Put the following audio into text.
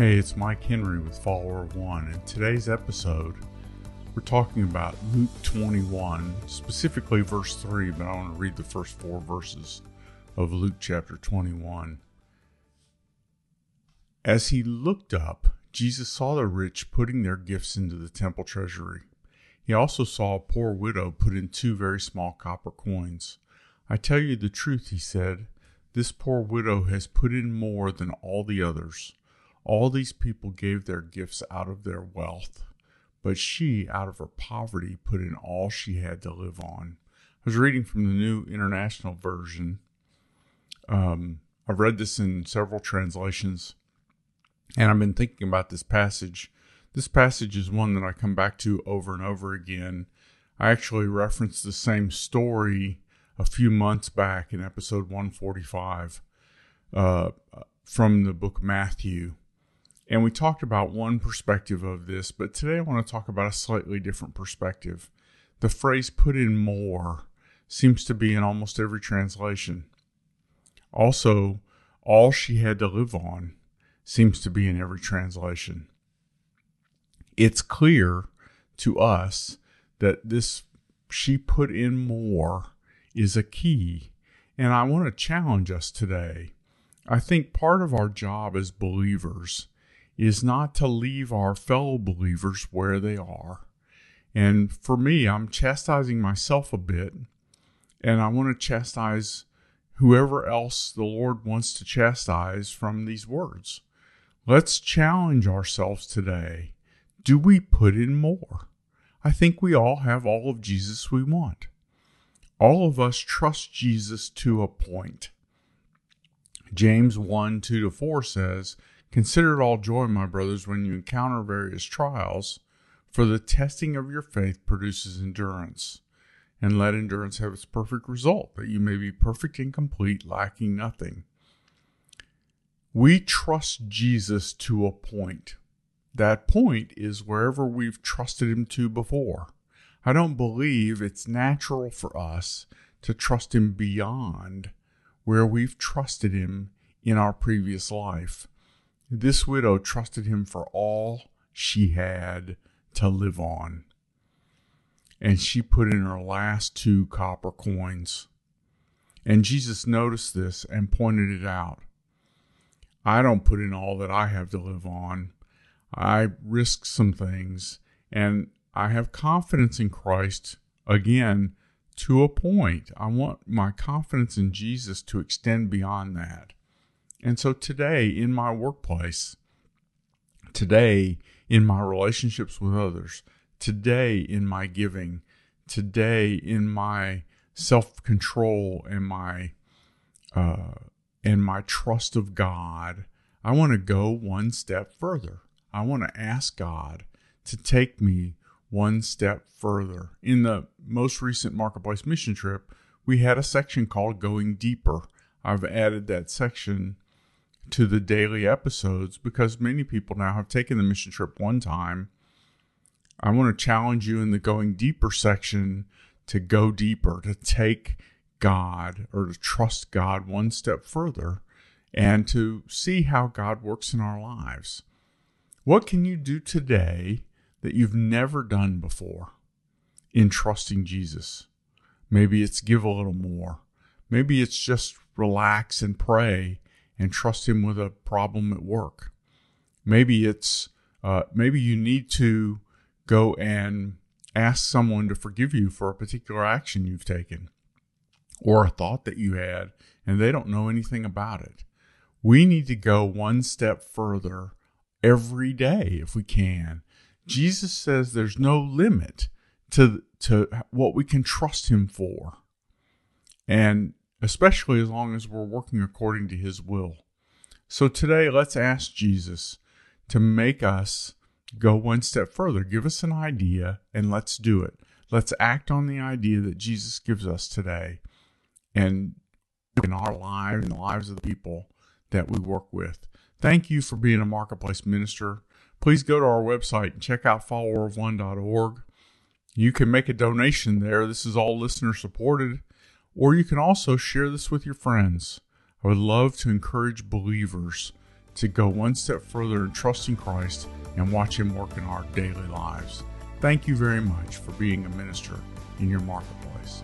Hey, it's Mike Henry with Follower One. In today's episode, we're talking about Luke 21, specifically verse 3, but I want to read the first four verses of Luke chapter 21. As he looked up, Jesus saw the rich putting their gifts into the temple treasury. He also saw a poor widow put in two very small copper coins. I tell you the truth, he said, this poor widow has put in more than all the others. All these people gave their gifts out of their wealth, but she, out of her poverty, put in all she had to live on. I was reading from the New International Version. Um, I've read this in several translations, and I've been thinking about this passage. This passage is one that I come back to over and over again. I actually referenced the same story a few months back in episode 145 uh, from the book Matthew. And we talked about one perspective of this, but today I want to talk about a slightly different perspective. The phrase put in more seems to be in almost every translation. Also, all she had to live on seems to be in every translation. It's clear to us that this she put in more is a key. And I want to challenge us today. I think part of our job as believers is not to leave our fellow believers where they are. And for me, I'm chastising myself a bit, and I want to chastise whoever else the Lord wants to chastise from these words. Let's challenge ourselves today. Do we put in more? I think we all have all of Jesus we want all of us trust Jesus to a point. James 1 2 to 4 says, Consider it all joy, my brothers, when you encounter various trials, for the testing of your faith produces endurance. And let endurance have its perfect result, that you may be perfect and complete, lacking nothing. We trust Jesus to a point. That point is wherever we've trusted him to before. I don't believe it's natural for us to trust Him beyond where we've trusted Him in our previous life. This widow trusted Him for all she had to live on. And she put in her last two copper coins. And Jesus noticed this and pointed it out. I don't put in all that I have to live on. I risk some things and I have confidence in Christ again to a point. I want my confidence in Jesus to extend beyond that. And so today in my workplace, today in my relationships with others, today in my giving, today in my self control and my uh, and my trust of God, I want to go one step further. I want to ask God to take me one step further. In the most recent Marketplace mission trip, we had a section called Going Deeper. I've added that section to the daily episodes because many people now have taken the mission trip one time. I want to challenge you in the Going Deeper section to go deeper, to take God or to trust God one step further and to see how God works in our lives. What can you do today that you've never done before in trusting Jesus. Maybe it's give a little more. Maybe it's just relax and pray and trust Him with a problem at work. Maybe it's uh, maybe you need to go and ask someone to forgive you for a particular action you've taken or a thought that you had and they don't know anything about it. We need to go one step further every day if we can Jesus says there's no limit to to what we can trust him for. And especially as long as we're working according to his will. So today let's ask Jesus to make us go one step further. Give us an idea and let's do it. Let's act on the idea that Jesus gives us today and in our lives and the lives of the people that we work with. Thank you for being a marketplace minister please go to our website and check out followerof1.org. You can make a donation there. This is all listener supported. Or you can also share this with your friends. I would love to encourage believers to go one step further in trusting Christ and watch Him work in our daily lives. Thank you very much for being a minister in your marketplace.